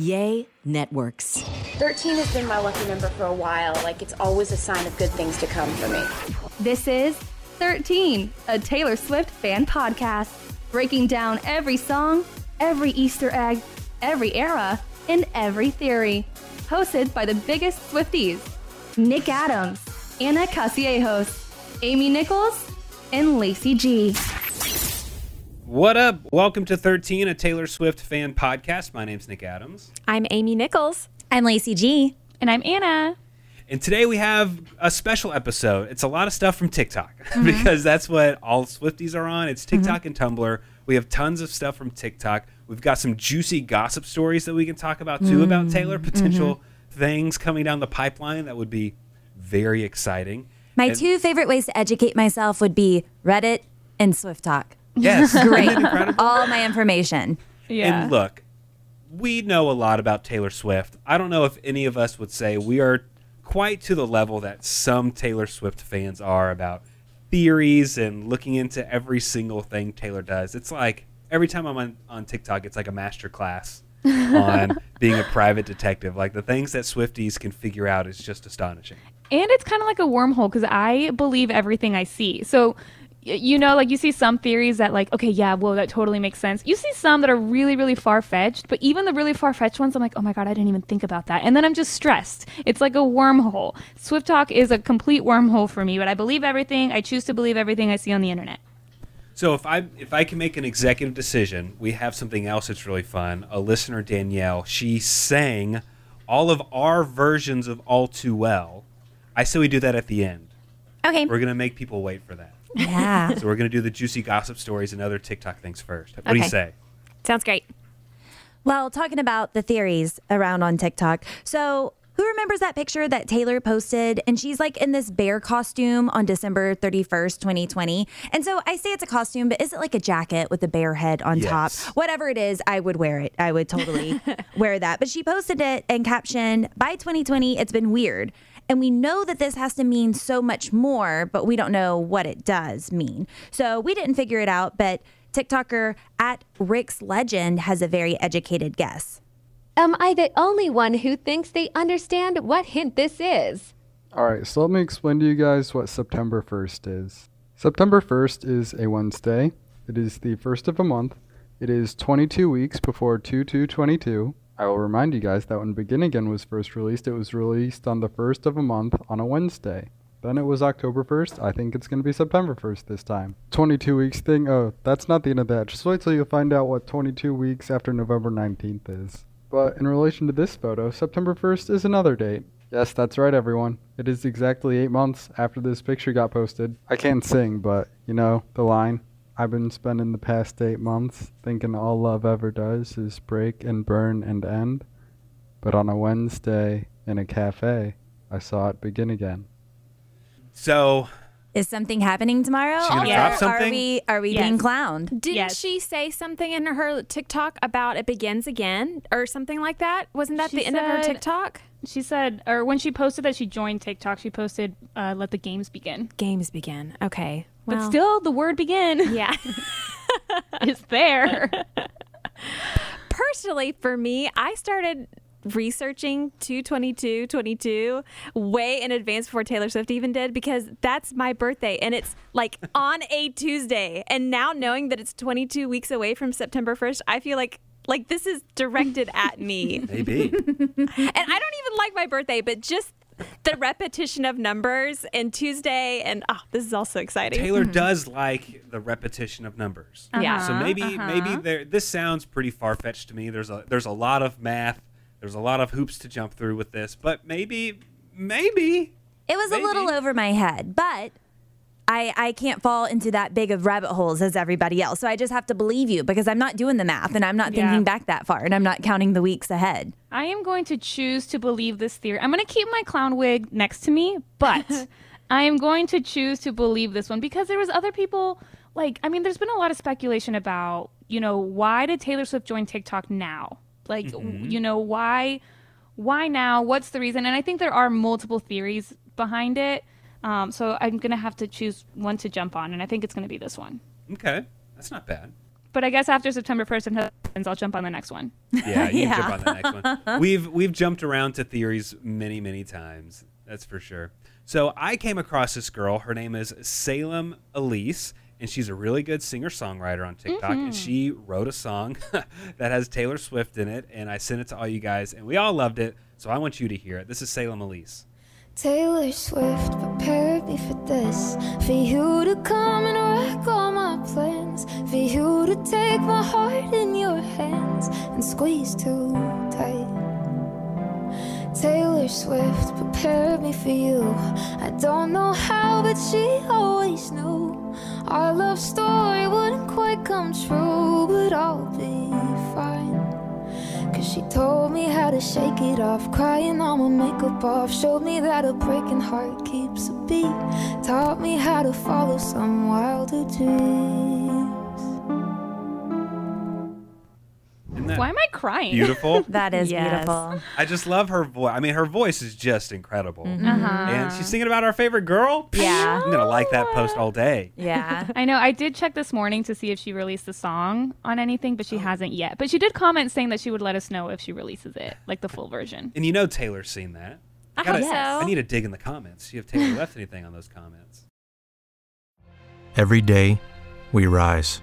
Yay Networks. 13 has been my lucky number for a while. Like, it's always a sign of good things to come for me. This is 13, a Taylor Swift fan podcast, breaking down every song, every Easter egg, every era, and every theory. Hosted by the biggest Swifties Nick Adams, Anna Casiejos, Amy Nichols, and Lacey G. What up? Welcome to 13, a Taylor Swift fan podcast. My name's Nick Adams. I'm Amy Nichols. I'm Lacey G. And I'm Anna. And today we have a special episode. It's a lot of stuff from TikTok mm-hmm. because that's what all Swifties are on. It's mm-hmm. TikTok and Tumblr. We have tons of stuff from TikTok. We've got some juicy gossip stories that we can talk about too about mm-hmm. Taylor, potential things coming down the pipeline that would be very exciting. My And- two favorite ways to educate myself would be Reddit and SwiftTok. Yes. Great. Isn't it incredible? All my information. Yeah. And look, we know a lot about Taylor Swift. I don't know if any of us would say we are quite to the level that some Taylor Swift fans are about theories and looking into every single thing Taylor does. It's like every time I'm on, on TikTok, it's like a master class on being a private detective. Like the things that Swifties can figure out is just astonishing. And it's kind of like a wormhole because I believe everything I see. So, y- you know, like you see some theories that, like, okay, yeah, well, that totally makes sense. You see some that are really, really far fetched, but even the really far fetched ones, I'm like, oh my God, I didn't even think about that. And then I'm just stressed. It's like a wormhole. SwiftTok is a complete wormhole for me, but I believe everything. I choose to believe everything I see on the internet. So if I if I can make an executive decision, we have something else that's really fun. A listener Danielle, she sang all of our versions of All Too Well. I say we do that at the end. Okay. We're gonna make people wait for that. Yeah. So we're gonna do the juicy gossip stories and other TikTok things first. What do you say? Sounds great. Well, talking about the theories around on TikTok. So, who remembers that picture that Taylor posted? And she's like in this bear costume on December 31st, 2020. And so I say it's a costume, but is it like a jacket with a bear head on Yes. top? Whatever it is, I would wear it. I would totally wear that. But she posted it and captioned, by 2020, it's been weird. And we know that this has to mean so much more, but we don't know what it does mean. So we didn't figure it out, but TikToker at Rick's Legend has a very educated guess. Am I the only one who thinks they understand what hint this is? Alright, so let me explain to you guys what September 1st is. September 1st is a Wednesday. It is the first of a month. It is 22 weeks before 2222. I will remind you guys that when Begin Again was first released, it was released on the first of a month on a Wednesday. Then it was October 1st. I think it's going to be September 1st this time. 22 weeks thing, oh, that's not the end of that. Just wait till you find out what 22 weeks after November 19th is. But in relation to this photo, September 1st is another date. Yes, that's right, everyone. It is exactly eight months after this picture got posted. I can't sing, but you know, the line. I've been spending the past eight months thinking all love ever does is break and burn and end. But on a Wednesday in a cafe, I saw it begin again. So Is something happening tomorrow? She gonna Or drop Are we are we Yes. being clowned? Didn't Yes. she say something in her TikTok about it begins again or something like that? Wasn't that She the end of her TikTok? She said, or when she posted that she joined TikTok, she posted, uh, let the games begin. Games begin. Okay. But still, the word begin yeah. is there. Personally, for me, I started researching 22222 way in advance before Taylor Swift even did because that's my birthday and it's like on a Tuesday and now knowing that it's 22 weeks away from September 1st I feel like like this is directed at me maybe. and I don't even like my birthday but just the repetition of numbers and Tuesday and oh this is also exciting Taylor mm-hmm. does like the repetition of numbers. Uh-huh. Yeah. So maybe uh-huh. maybe there this sounds pretty far fetched to me. There's a there's a lot of math. There's a lot of hoops to jump through with this, but maybe maybe It was Maybe. a little over my head, but I, I can't fall into that big of rabbit holes as everybody else. So I just have to believe you because I'm not doing the math and I'm not Yeah. thinking back that far and I'm not counting the weeks ahead. I am going to choose to believe this theory. I'm going to keep my clown wig next to me, but I am going to choose to believe this one because there was other people like I mean there's been a lot of speculation about, you know, why did Taylor Swift join TikTok now? Like w- mm-hmm. you know, why why now? What's the reason? And I think there are multiple theories behind it. Um, so I'm going to have to choose one to jump on and I think it's going to be this one. Okay, that's not bad. But I guess after September 1st and happens, I'll jump on the next one. Yeah, you Yeah. jump on the next one. We've we've jumped around to theories many many times. That's for sure. So I came across this girl. Her name is Salem Elise, and she's a really good singer songwriter on TikTok. And she wrote a song that has Taylor Swift in it, and I sent it to all you guys, and we all loved it. So I want you to hear it. This is Salem Elise. Taylor Swift prepared me for this. For you to come and wreck all my plans. For you to take my heart in your hands and squeeze too tight. Taylor Swift prepared me for you. I don't know how, but she always knew. Our love story wouldn't quite come true, but I'll be fine. Cause she told me how to shake it off, crying all my makeup off. Showed me that a breaking heart keeps a beat. Taught me how to follow some wilder dreams. Why am I crying? beautiful? That is Yes. beautiful. I just love her voice. I mean, her voice is just incredible. Uh-huh. And she's singing about our favorite girl. Yeah. I'm gonna like that post all day. Yeah. I know. I did check this morning to see if she released the song on anything, but she hasn't yet. But she did comment saying that she would let us know if she releases it, like the full version. And you know Taylor's seen that. I Gotta- hope so. I need to dig in the comments. See if Taylor left anything on those comments. Every day, we rise,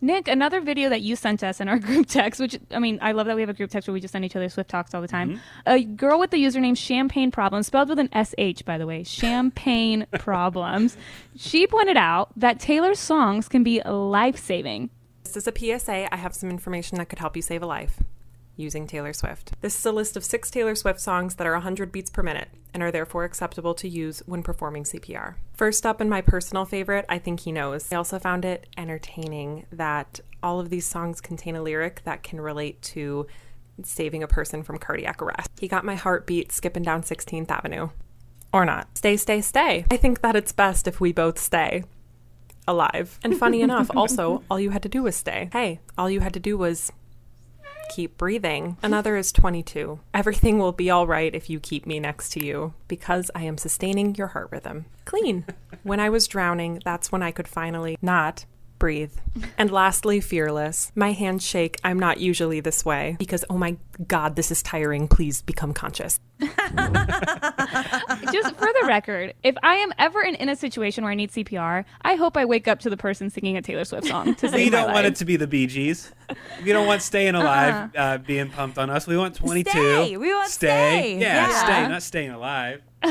Nick, another video that you sent us in our group text, which I mean, I love that we have a group text where we just send each other Swift talks all the time. Mm-hmm. A girl with the username Champagne Problems, spelled with an SH, by the way, Champagne Problems. She pointed out that Taylor's songs can be life saving. This is a PSA. I have some information that could help you save a life using Taylor Swift. This is a list of six Taylor Swift songs that are 100 beats per minute and are therefore acceptable to use when performing CPR. First up, and my personal favorite, I Think He Knows. I also found it entertaining that all of these songs contain a lyric that can relate to saving a person from cardiac arrest. He got my heartbeat skipping down 16th Avenue. Or not. Stay, stay, stay. I think that it's best if we both stay alive. And funny enough, also, all you had to do was stay. Hey, all you had to do was keep breathing. Another is 22. Everything will be all right if you keep me next to you because I am sustaining your heart rhythm. Clean. When I was drowning, that's when I could finally not breathe. And lastly, fearless. My hands shake. I'm not usually this way because, oh my God, this is tiring. Please become conscious. Just for the record, if I am ever in, in a situation where I need CPR, I hope I wake up to the person singing a Taylor Swift song to We don't want life. it to be the Bee Gees. We don't want staying alive uh, being pumped on us. We want 22. Stay. We want stay. Yeah, Yeah. stay, not staying alive.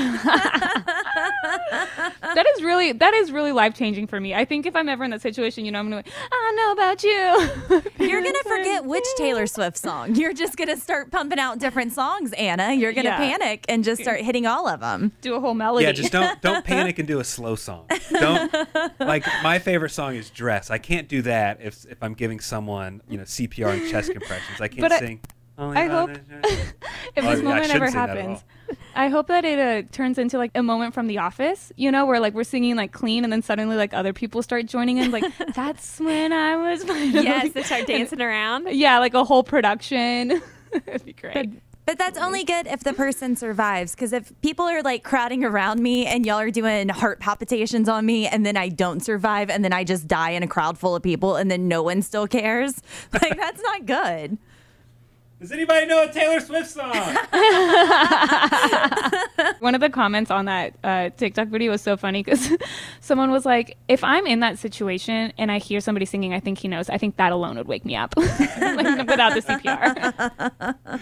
that is really that is really life changing for me. I think if I'm ever in that situation, you know, I'm gonna be, I don't know about you. You're gonna forget which Taylor Swift song. You're just gonna start pumping out different songs, Anna. You're gonna Yeah. panic and just start hitting all of them. do a whole melody. Yeah, just don't don't panic and do a slow song. Don't like my favorite song is Dress. I can't do that if if I'm giving someone you know CPR and chest compressions. I can't But I- sing. Only I hope- if Oh, this yeah, I moment shouldn't ever sing that at happens. I hope that it uh, turns into like a moment from The Office, you know, where like we're singing like clean, and then suddenly like other people start joining in. Like that's when I was. yes, they start dancing around. Yeah, like a whole production. It'd be great. But that's only good if the person survives. Because if people are like crowding around me and y'all are doing heart palpitations on me, and then I don't survive, and then I just die in a crowd full of people, and then no one still cares, like that's not good. Does anybody know a Taylor Swift song? One of the comments on that uh, TikTok video was so funny because someone was like, "If I'm in that situation and I hear somebody singing, I think he knows. I think that alone would wake me up, like, without the CPR."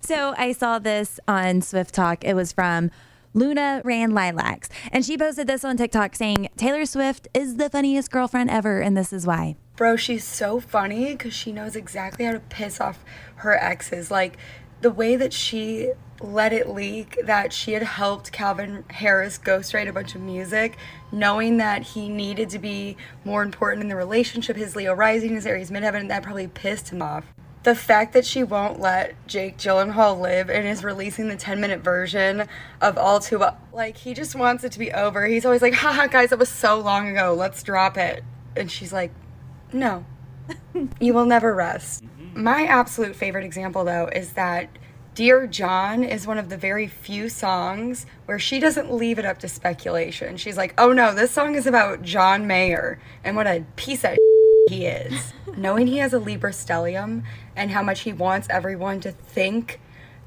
So I saw this on SwiftTok. It was from Luna Ran Lilacs. And she posted this on TikTok saying, Taylor Swift is the funniest girlfriend ever, and this is why. Bro, she's so funny because she knows exactly how to piss off her exes. Like the way that she let it leak that she had helped Calvin Harris ghostwrite a bunch of music, knowing that he needed to be more important in the relationship. His Leo rising, his Aries midheaven, that probably pissed him off. The fact that she won't let Jake Gyllenhaal live and is releasing the 10 minute version of All Too Well, like he just wants it to be over. He's always like, haha, guys, that was so long ago. Let's drop it. And she's like, no, you will never rest. Mm-hmm. My absolute favorite example, though, is that Dear John is one of the very few songs where she doesn't leave it up to speculation. She's like, oh no, this song is about John Mayer and what a piece of he is. Knowing he has a Libra stellium and how much he wants everyone to think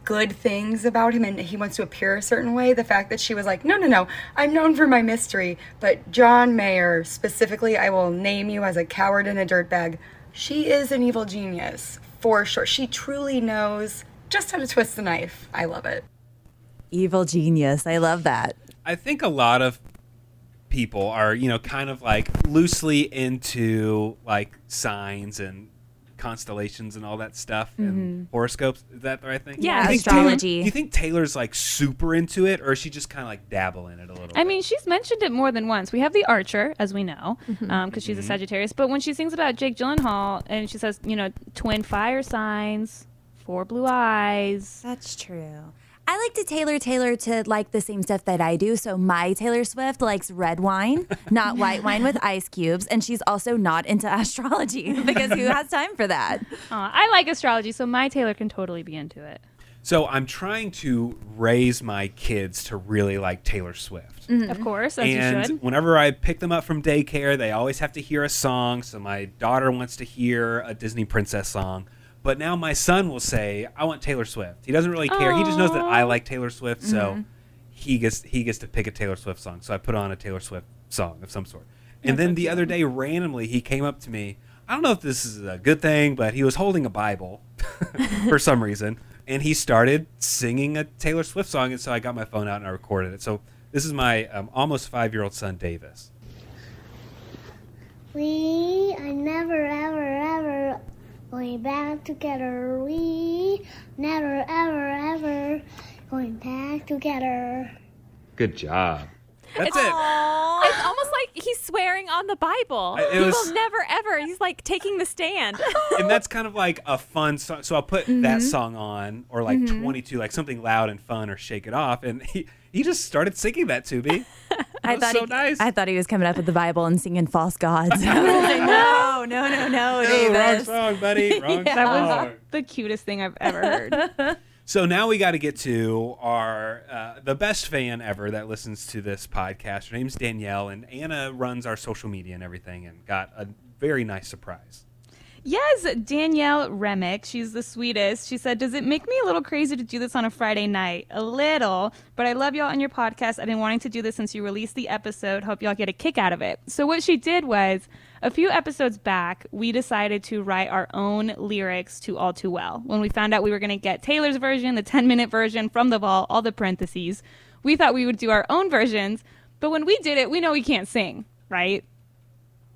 good things about him and he wants to appear a certain way, the fact that she was like, no, no, no, I'm known for my mystery, but John Mayer, specifically, I will name you as a coward and a dirtbag. She is an evil genius, for sure. She truly knows just how to twist the knife. I love it. Evil genius. I love that. I think a lot of people are, you know, kind of like loosely into like signs and constellations and all that stuff and mm-hmm. horoscopes. Is that the right thing? Yeah, Do you think astrology. Taylor- do you think Taylor's like super into it, or is she just kind of like dabble in it a little? I mean, she's mentioned it more than once. We have the Archer, as we know, mm-hmm. um, because she's a Mhm. Sagittarius. But when she sings about Jake Gyllenhaal and she says, you know, twin fire signs, four blue eyes. That's true. I like to tailor Taylor to like the same stuff that I do. So my Taylor Swift likes red wine, not white wine with ice cubes, and she's also not into astrology because who has time for that? Aw, I like astrology, so my Taylor can totally be into it. So I'm trying to raise my kids to really like Taylor Swift. Mm-hmm. Of course, as and you should. whenever I pick them up from daycare, they always have to hear a song. So my daughter wants to hear a Disney princess song. But now my son will say, "I want Taylor Swift." He doesn't really care. He just knows that I like Taylor Swift, so Mhm. he gets he gets to pick a Taylor Swift song. So I put on a Taylor Swift song of some sort. And then the other day, randomly, he came up to me. I don't know if this is a good thing, but he was holding a Bible for some reason, and he started singing a Taylor Swift song. And so I got my phone out and I recorded it. So this is my um, almost five year old son, Davis. We are never, ever, ever going back together. We never, ever, ever going back together. Good job. That's it's, it. It's almost like he's swearing on the Bible. I- it he was- will never ever. He's like taking the stand. and that's kind of like a fun song. So I'll put that Mhm. song on, or like Mhm. 22, like something loud and fun, or Shake It Off. And he, he just started singing that to me. I was thought so he, nice. I thought he was coming up with the Bible and singing false gods. I no, no, no, no, wrong song, buddy. Wrong Yeah. That song. was the cutest thing I've ever heard. So now we got to get to our uh, the best fan ever that listens to this podcast. Her name's Danielle, and Anna runs our social media and everything, and got a very nice surprise. Yes, Danielle Remick. She's the sweetest. She said, Does it make me a little crazy to do this on a Friday night? A little, but I love y'all on your podcast. I've been wanting to do this since you released the episode. Hope y'all get a kick out of it. So, what she did was, a few episodes back, we decided to write our own lyrics to All Too Well. When we found out we were going to get Taylor's version, the 10 minute version from the vault, all the parentheses, we thought we would do our own versions. But when we did it, we know we can't sing, right?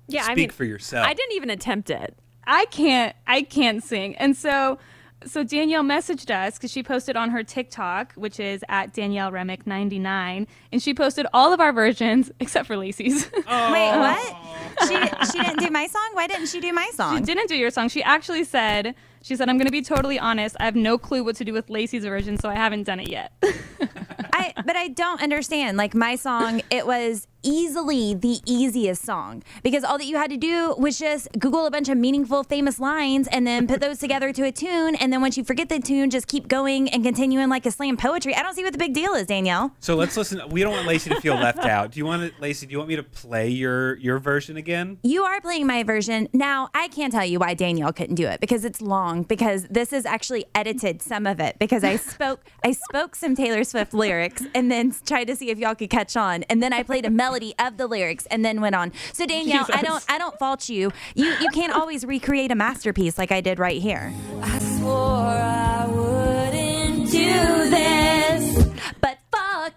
Yeah, I Speak mean, for yourself. I didn't even attempt it. I can't I can't sing. And so so Danielle messaged us because she posted on her TikTok, which is at Danielle Remick 99, and she posted all of our versions except for Lacey's. Wait, what? She, she didn't do my song? Why didn't she do my song? She didn't do your song. She actually said, she said, I'm going to be totally honest. I have no clue what to do with Lacey's version, so I haven't done it yet. I but I don't understand. Like my song, it was easily the easiest song because all that you had to do was just Google a bunch of meaningful, famous lines and then put those together to a tune. And then once you forget the tune, just keep going and continuing like a slam poetry. I don't see what the big deal is, Danielle. So let's listen. We don't want Lacey to feel left out. Do you want to, Lacey? Do you want me to play your your version again? You are playing my version. Now, I can't tell you why Danielle couldn't do it because it's long because this is actually edited some of it because I spoke I spoke some Taylor Swift lyrics and then tried to see if y'all could catch on. And then I played a melody of the lyrics and then went on. So Danielle, I don't I don't fault you. You you can't always recreate a masterpiece like I did right here. I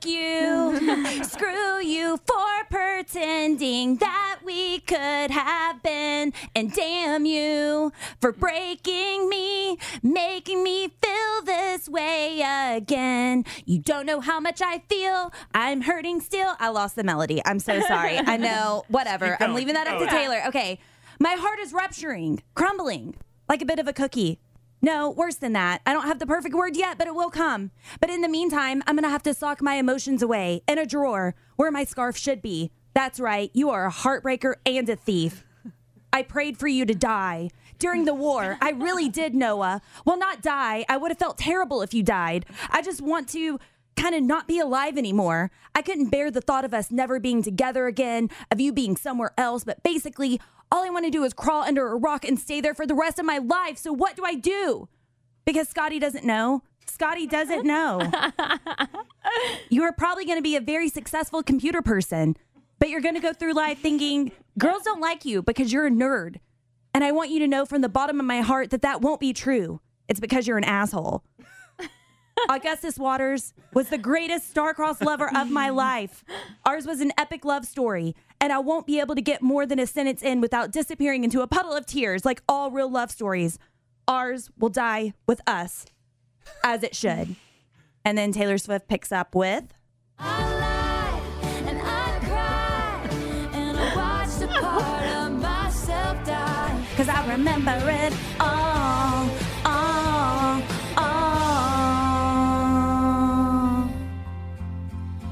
you. Screw you for pretending that we could have been. And damn you for breaking me, making me feel this way again. You don't know how much I feel. I'm hurting still. I lost the melody. I'm so sorry. I know. Whatever. I'm leaving that up to. Taylor. Okay. My heart is rupturing, crumbling like a bit of a cookie. No, worse than that. I don't have the perfect word yet, but it will come. But in the meantime, I'm going to have to sock my emotions away in a drawer where my scarf should be. That's right. You are a heartbreaker and a thief. I prayed for you to die. During the war, I really did, Noah. Well, not die. I would have felt terrible if you died. I just want to kind of not be alive anymore. I couldn't bear the thought of us never being together again, of you being somewhere else, but basically, all I want to do is crawl under a rock and stay there for the rest of my life. So what do I do? Because Scotty doesn't know. Scotty doesn't know. you are probably going to be a very successful computer person, but you're going to go through life thinking girls don't like you because you're a nerd. And I want you to know from the bottom of my heart that that won't be true. It's because you're an asshole. Augustus Waters was the greatest star-crossed lover of my life. Ours was an epic love story, and I won't be able to get more than a sentence in without disappearing into a puddle of tears like all real love stories. Ours will die with us, as it should. And then Taylor Swift picks up with. Cause I remember it all, all, all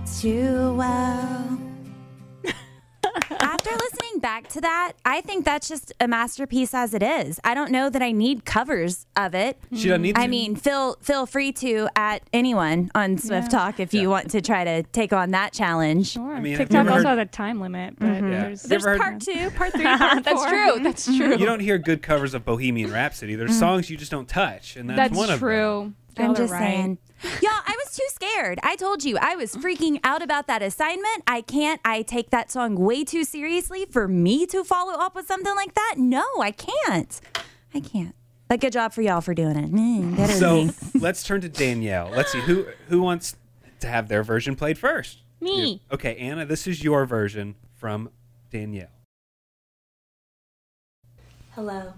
too well. To that, I think that's just a masterpiece as it is. I don't know that I need covers of it. She doesn't need I to. mean, feel feel free to at anyone on Swift Yeah. Talk if you want to try to take on that challenge. Sure. I mean, TikTok also heard- has a time limit, but Mhm. Yeah. there's, Have you ever heard- part two, part three, part That's four. true. That's true. You don't hear good covers of Bohemian Rhapsody. There's Mm. songs you just don't touch, and that's, That's one of them. That's true. I'm just right. saying. Y'all, I was too scared. I told you, I was freaking out about that assignment. I can't, I take that song way too seriously for me to follow up with something like that. No, I can't. I can't. But good job for y'all for doing it. Mm, So let's turn to Danielle. Let's see who who wants to have their version played first. Me. You. Okay, Anna, this is your version from Danielle. Hello.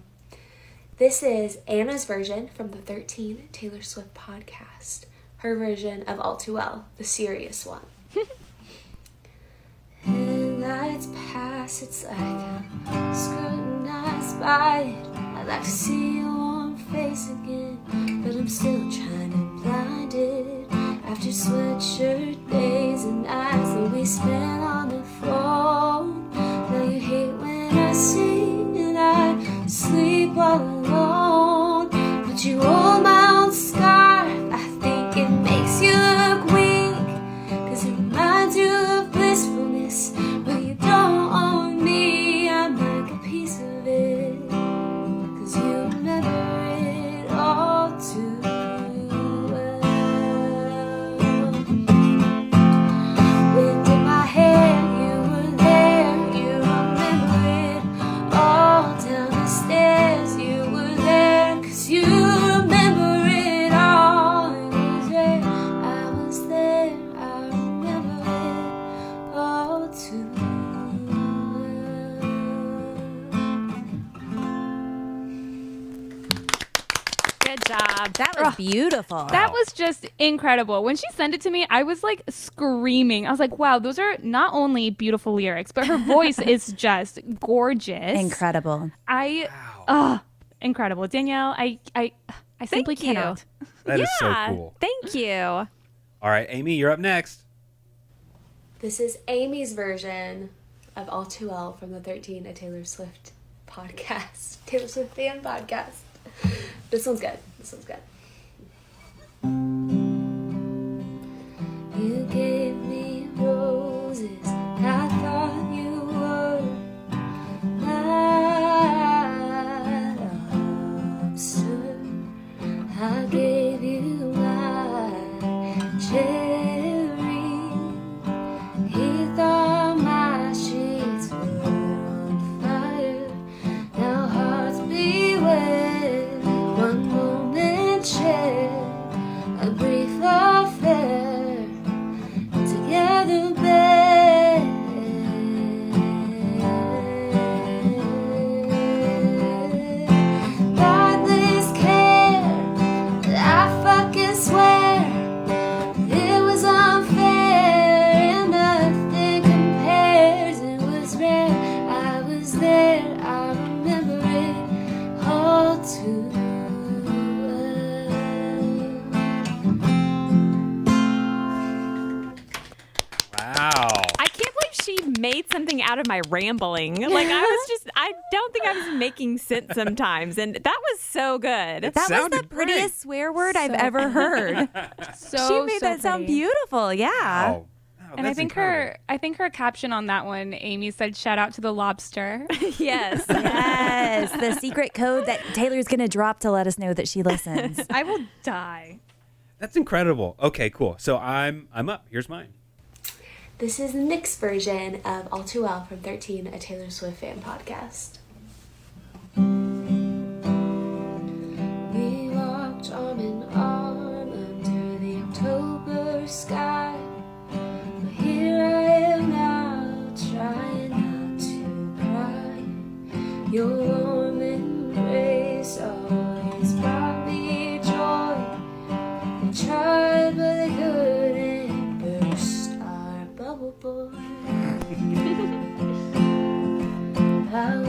This is Anna's version from the 13 Taylor Swift podcast. Her version of All Too Well, the serious one. Headlights pass, it's like I'm scrutinized by it. I'd like to see your warm face again, but I'm still trying to blind it. After sweatshirt days and nights that we spent on the phone, now you hate when I I sleep all alone. But you hold my beautiful. That was just incredible. When she sent it to me, I was like screaming. I was like, wow, those are not only beautiful lyrics, but her voice is just gorgeous. Incredible. I, uh, incredible. Danielle, I, I, I simply you. cannot. That is so cool. Thank you. All right, Amy, you're up next. This is Amy's version of All Too Well from the 13 A Taylor Swift podcast, Taylor Swift fan podcast. This one's good. This one's good. You gave me roses. I thought you were. I gave rambling. Like I was just I don't think I was making sense sometimes and that was so good. that was the prettiest swear word I've ever heard. So she made so that sound beautiful. Yeah. Oh, and I think her, I think her caption on that one, Amy said, "Shout out to the lobster." yes, yes, the secret code that Taylor's gonna drop to let us know that she listens. I will die. That's incredible. Okay, cool. So I'm I'm up. Here's mine. This is Nick's version of All Too Well from 13, a Taylor Swift fan podcast. We walked arm in arm under the October sky. But here I am now, trying not to cry. Your I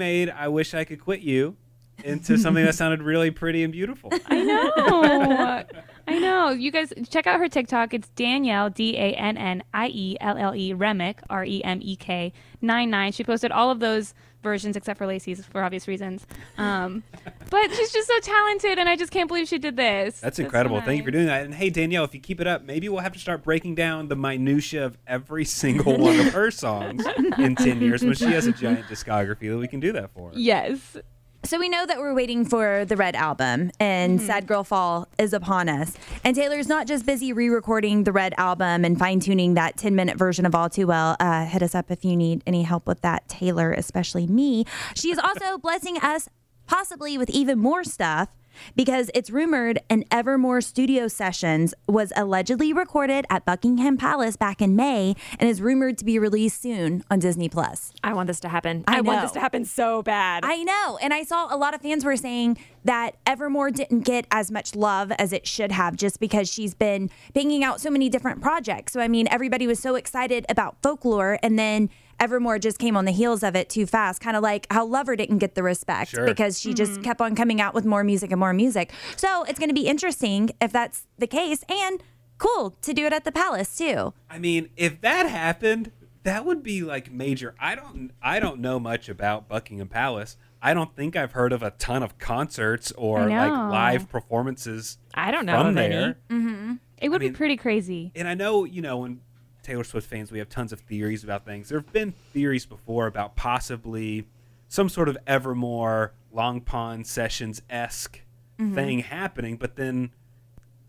made "I Wish I Could Quit You" into something that sounded really pretty and beautiful. I know. I know. You guys check out her TikTok. It's Danielle D A N N I E L L E Remick R E M E K nine nine. She posted all of those versions except for Lacey's for obvious reasons. Um, but she's just so talented, and I just can't believe she did this. That's so incredible. Thank you for doing that. And hey, Danielle, if you keep it up, maybe we'll have to start breaking down the minutia of every single one of her songs in 10 years when she has a giant discography that we can do that for. Yes. So we know that we're waiting for the Red album, and Mm-hmm. Sad Girl Fall is upon us. And Taylor's not just busy re-recording the Red album and fine-tuning that 10-minute version of All Too Well. Uh, hit us up if you need any help with that, Taylor, especially me. She is also blessing us possibly with even more stuff because it's rumored an Evermore studio sessions was allegedly recorded at Buckingham Palace back in May and is rumored to be released soon on Disney Plus. I want this to happen. I I, want this to happen so bad. I know. And I saw a lot of fans were saying that Evermore didn't get as much love as it should have just because she's been banging out so many different projects. So, I mean, everybody was so excited about folklore and then Evermore just came on the heels of it too fast, kind of like how Lover didn't get the respect Sure. because she just kept on coming out with more music and more music. So, it's going to be interesting if that's the case and cool to do it at the Palace too. I mean, if that happened, that would be like major. I don't I don't know much about Buckingham Palace. I don't think I've heard of a ton of concerts or like live performances. I don't know from of there. Mm-hmm. It would be pretty crazy. And I know, you know, when Taylor Swift fans, we have tons of theories about things. There have been theories before about possibly some sort of Evermore Long Pond Sessions esque Mhm. thing happening, but then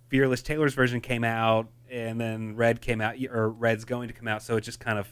Fearless Taylor's version came out, and then Red came out, or Red's going to come out. So it just kind of,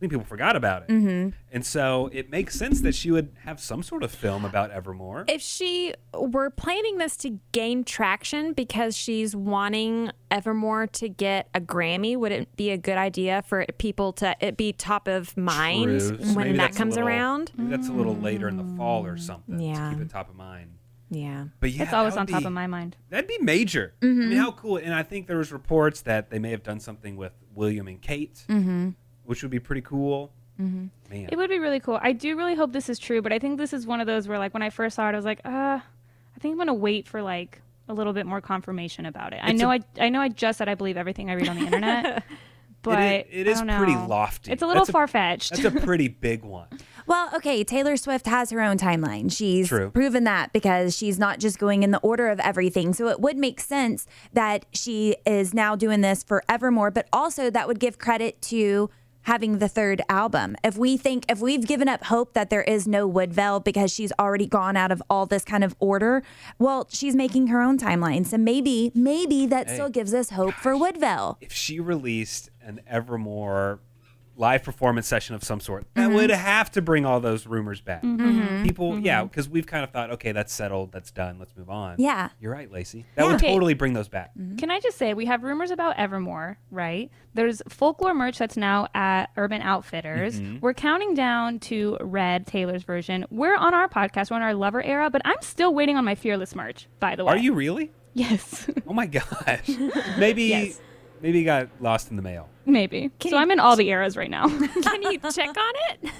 I think people forgot about it. Mhm. And so it makes sense that she would have some sort of film about Evermore. If she were planning this to gain traction because she's wanting Evermore to get a Grammy, would it be a good idea for people to it be top of mind True. When maybe that comes little- around? Maybe that's a little later in the fall or something. Yeah. To keep it top of mind. Yeah. But yeah, it's always on would top of my mind. That'd be major. I Mm-hmm. mean, how cool! And I think there was reports that they may have done something with William and Kate, Mhm. Which would be pretty cool. Mm-hmm. Man, It would be really cool. I do really hope this is true, but I think this is one of those where, like, when I first saw it, I was like, uh, I think I'm gonna wait for like a little bit more confirmation about it. I know a- I I know I just said I believe everything I read on the internet, but it is, it I don't pretty lofty. It's a little far fetched. That's a pretty big one. Well, okay, Taylor Swift has her own timeline. She's True. proven that because she's not just going in the order of everything. So it would make sense that she is now doing this forevermore, but also that would give credit to having the third album. If we think if we've given up hope that there is no Woodvale because she's already gone out of all this kind of order, well, she's making her own timeline. So maybe maybe that Hey. still gives us hope for Woodvale. If she released an Evermore live performance session of some sort, that Mhm. would have to bring all those rumors back. Mhm. People, yeah, Mm-hmm. because we've kind of thought, okay, that's settled, that's done, let's move on. Yeah. you're right, Lacey. That Yeah. would Okay. totally bring those back. Can I just say we have rumors about Evermore, right? There's folklore merch that's now at Urban Outfitters. Mhm. We're counting down to Red Taylor's version. We're on our podcast, we're on our lover era, but I'm still waiting on my Fearless merch. By the way, Are you really? Yes. Oh my gosh. Maybe, Yes. maybe it got lost in the mail. Maybe. Can so you- I'm in all the eras right now. Can you check on it?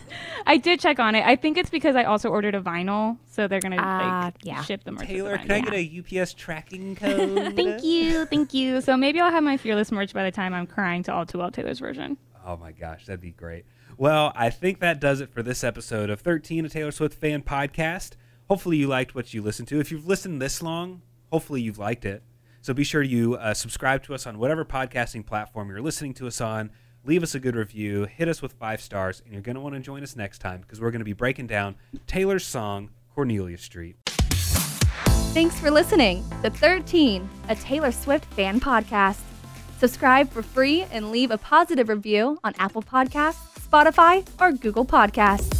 I did check on it. I think it's because I also ordered a vinyl, so they're gonna Ah, like yeah. ship the merch. with the Taylor, can I get a UPS tracking code? Thank you, thank you. So maybe I'll have my Fearless merch by the time I'm crying to All Too Well Taylor's version. Oh my gosh, that'd be great. Well, I think that does it for this episode of 13, a Taylor Swift fan podcast. Hopefully, you liked what you listened to. If you've listened this long, hopefully you've liked it. So be sure you uh, subscribe to us on whatever podcasting platform you're listening to us on. Leave us a good review, hit us with five stars, and you're going to want to join us next time because we're going to be breaking down Taylor's song, Cornelia Street. Thanks for listening to 13, a Taylor Swift fan podcast. Subscribe for free and leave a positive review on Apple Podcasts, Spotify, or Google Podcasts.